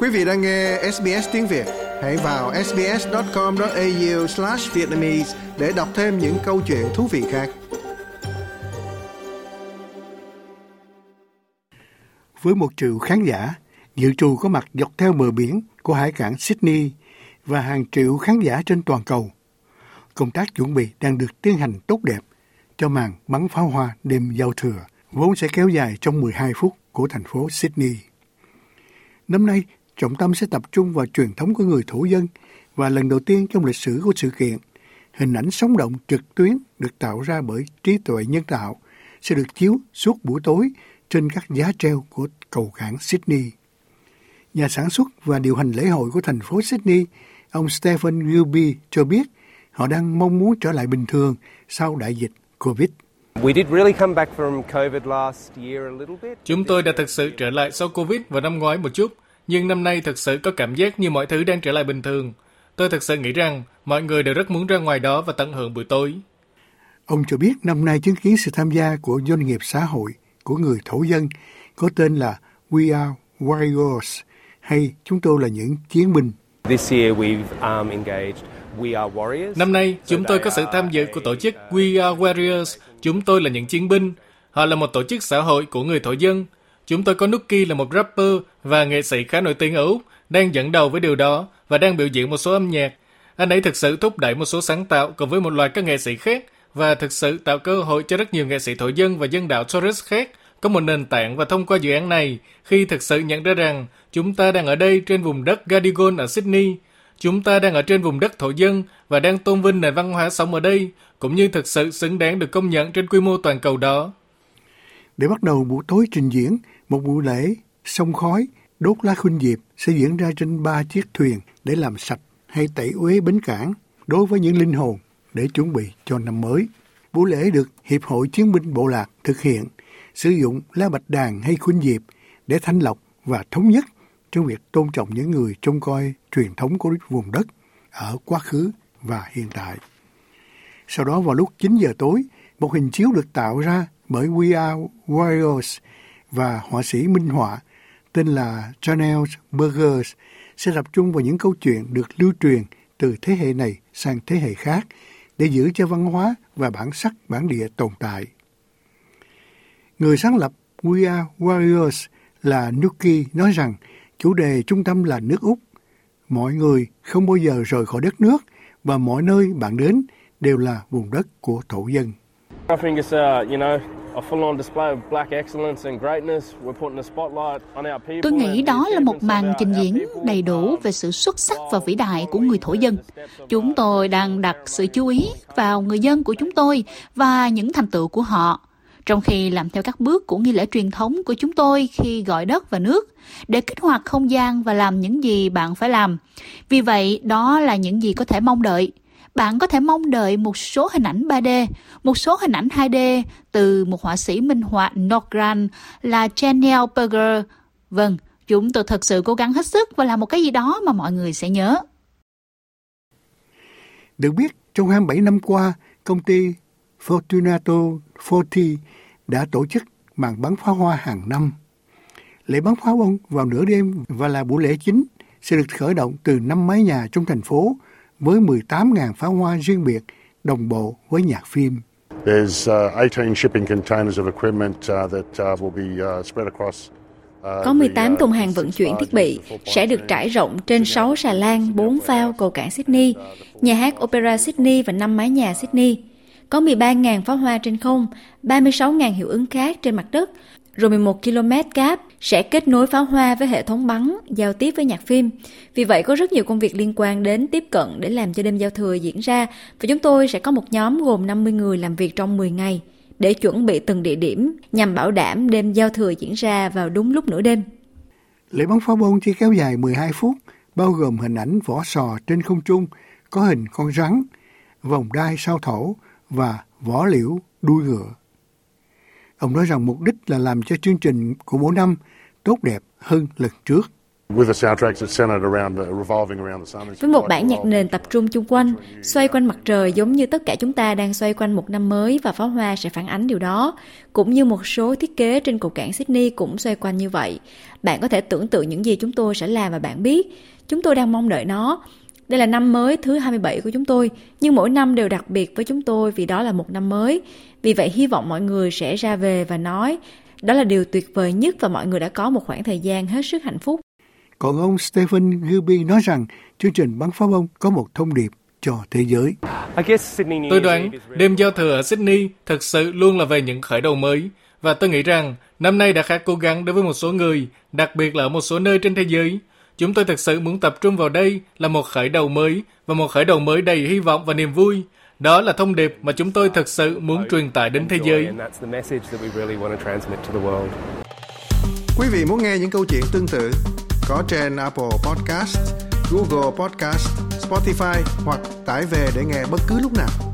Quý vị đang nghe SBS tiếng Việt, hãy vào sbs.com.au/vietnamese để đọc thêm những câu chuyện thú vị khác. Với một triệu khán giả dự trù có mặt dọc theo bờ biển của hải cảng Sydney và hàng triệu khán giả trên toàn cầu, công tác chuẩn bị đang được tiến hành tốt đẹp cho màn bắn pháo hoa đêm giao thừa, vốn sẽ kéo dài trong 12 phút của thành phố Sydney. Năm nay, trọng tâm sẽ tập trung vào truyền thống của người thổ dân và lần đầu tiên trong lịch sử của sự kiện, hình ảnh sống động trực tuyến được tạo ra bởi trí tuệ nhân tạo sẽ được chiếu suốt buổi tối trên các giá treo của cầu cảng Sydney. Nhà sản xuất và điều hành lễ hội của thành phố Sydney, ông Stephen Gilby cho biết họ đang mong muốn trở lại bình thường sau đại dịch COVID. Chúng tôi đã thực sự trở lại sau Covid vào năm ngoái một chút, nhưng năm nay thực sự có cảm giác như mọi thứ đang trở lại bình thường. Tôi thực sự nghĩ rằng mọi người đều rất muốn ra ngoài đó và tận hưởng buổi tối. Ông cho biết năm nay chứng kiến sự tham gia của doanh nghiệp xã hội của người thổ dân có tên là We Are Warriors hay chúng tôi là những chiến binh. This year we've um, engaged Năm nay, chúng tôi có sự tham dự của tổ chức We Are Warriors. Chúng tôi là những chiến binh. Họ là một tổ chức xã hội của người thổ dân. Chúng tôi có Nuki là một rapper và nghệ sĩ khá nổi tiếng ở Úc, đang dẫn đầu với điều đó và đang biểu diễn một số âm nhạc. Anh ấy thực sự thúc đẩy một số sáng tạo cùng với một loạt các nghệ sĩ khác và thực sự tạo cơ hội cho rất nhiều nghệ sĩ thổ dân và dân đạo Torres khác có một nền tảng và thông qua dự án này khi thực sự nhận ra rằng chúng ta đang ở đây trên vùng đất Gadigal ở Sydney Chúng ta đang ở trên vùng đất thổ dân và đang tôn vinh nền văn hóa sống ở đây, cũng như thực sự xứng đáng được công nhận trên quy mô toàn cầu đó. Để bắt đầu buổi tối trình diễn, một buổi lễ sông khói, đốt lá khuynh diệp sẽ diễn ra trên ba chiếc thuyền để làm sạch hay tẩy uế bến cảng đối với những linh hồn để chuẩn bị cho năm mới. Buổi lễ được Hiệp hội Chiến binh Bộ Lạc thực hiện, sử dụng lá bạch đàn hay khuynh diệp để thanh lọc và thống nhất trong việc tôn trọng những người trông coi truyền thống của vùng đất ở quá khứ và hiện tại. Sau đó vào lúc 9 giờ tối, một hình chiếu được tạo ra bởi We Are Warriors và họa sĩ minh họa, tên là Janelle Burgers, sẽ tập trung vào những câu chuyện được lưu truyền từ thế hệ này sang thế hệ khác để giữ cho văn hóa và bản sắc, bản địa tồn tại. Người sáng lập We Are Warriors là Nuki nói rằng Chủ đề trung tâm là nước Úc. Mọi người không bao giờ rời khỏi đất nước và mọi nơi bạn đến đều là vùng đất của thổ dân. Tôi nghĩ đó là một màn trình diễn đầy đủ về sự xuất sắc và vĩ đại của người thổ dân. Chúng tôi đang đặt sự chú ý vào người dân của chúng tôi và những thành tựu của họ trong khi làm theo các bước của nghi lễ truyền thống của chúng tôi khi gọi đất và nước để kích hoạt không gian và làm những gì bạn phải làm. Vì vậy, đó là những gì có thể mong đợi. Bạn có thể mong đợi một số hình ảnh 3D, một số hình ảnh 2D từ một họa sĩ minh họa Nordgran là Chanel Berger. Vâng, chúng tôi thật sự cố gắng hết sức và làm một cái gì đó mà mọi người sẽ nhớ. Được biết, trong 27 năm qua, công ty Fortunato Forti đã tổ chức màn bắn pháo hoa hàng năm. Lễ bắn pháo bông vào nửa đêm và là buổi lễ chính sẽ được khởi động từ năm mái nhà trong thành phố với 18.000 pháo hoa riêng biệt đồng bộ với nhạc phim. There's 18 uh, shipping containers of equipment uh, that uh, will be spread across có 18 thùng hàng vận chuyển thiết bị sẽ được trải rộng trên 6 xà lan, 4 phao cầu cảng Sydney, nhà hát Opera Sydney và 5 mái nhà Sydney có 13.000 pháo hoa trên không, 36.000 hiệu ứng khác trên mặt đất, rồi 11 km cáp sẽ kết nối pháo hoa với hệ thống bắn, giao tiếp với nhạc phim. Vì vậy có rất nhiều công việc liên quan đến tiếp cận để làm cho đêm giao thừa diễn ra và chúng tôi sẽ có một nhóm gồm 50 người làm việc trong 10 ngày để chuẩn bị từng địa điểm nhằm bảo đảm đêm giao thừa diễn ra vào đúng lúc nửa đêm. Lễ bắn pháo bông chỉ kéo dài 12 phút, bao gồm hình ảnh vỏ sò trên không trung, có hình con rắn, vòng đai sao thổ, và võ liễu đuôi ngựa. Ông nói rằng mục đích là làm cho chương trình của mỗi năm tốt đẹp hơn lần trước. Với một bản nhạc nền tập trung chung quanh, xoay quanh mặt trời giống như tất cả chúng ta đang xoay quanh một năm mới và pháo hoa sẽ phản ánh điều đó. Cũng như một số thiết kế trên cầu cảng Sydney cũng xoay quanh như vậy. Bạn có thể tưởng tượng những gì chúng tôi sẽ làm và bạn biết. Chúng tôi đang mong đợi nó. Đây là năm mới thứ 27 của chúng tôi, nhưng mỗi năm đều đặc biệt với chúng tôi vì đó là một năm mới. Vì vậy hy vọng mọi người sẽ ra về và nói đó là điều tuyệt vời nhất và mọi người đã có một khoảng thời gian hết sức hạnh phúc. Còn ông Stephen Gilby nói rằng chương trình bắn pháo bông có một thông điệp cho thế giới. Tôi đoán đêm giao thừa ở Sydney thực sự luôn là về những khởi đầu mới. Và tôi nghĩ rằng năm nay đã khá cố gắng đối với một số người, đặc biệt là ở một số nơi trên thế giới. Chúng tôi thực sự muốn tập trung vào đây là một khởi đầu mới và một khởi đầu mới đầy hy vọng và niềm vui. Đó là thông điệp mà chúng tôi thực sự muốn truyền tải đến thế giới. Quý vị muốn nghe những câu chuyện tương tự có trên Apple Podcast, Google Podcast, Spotify hoặc tải về để nghe bất cứ lúc nào.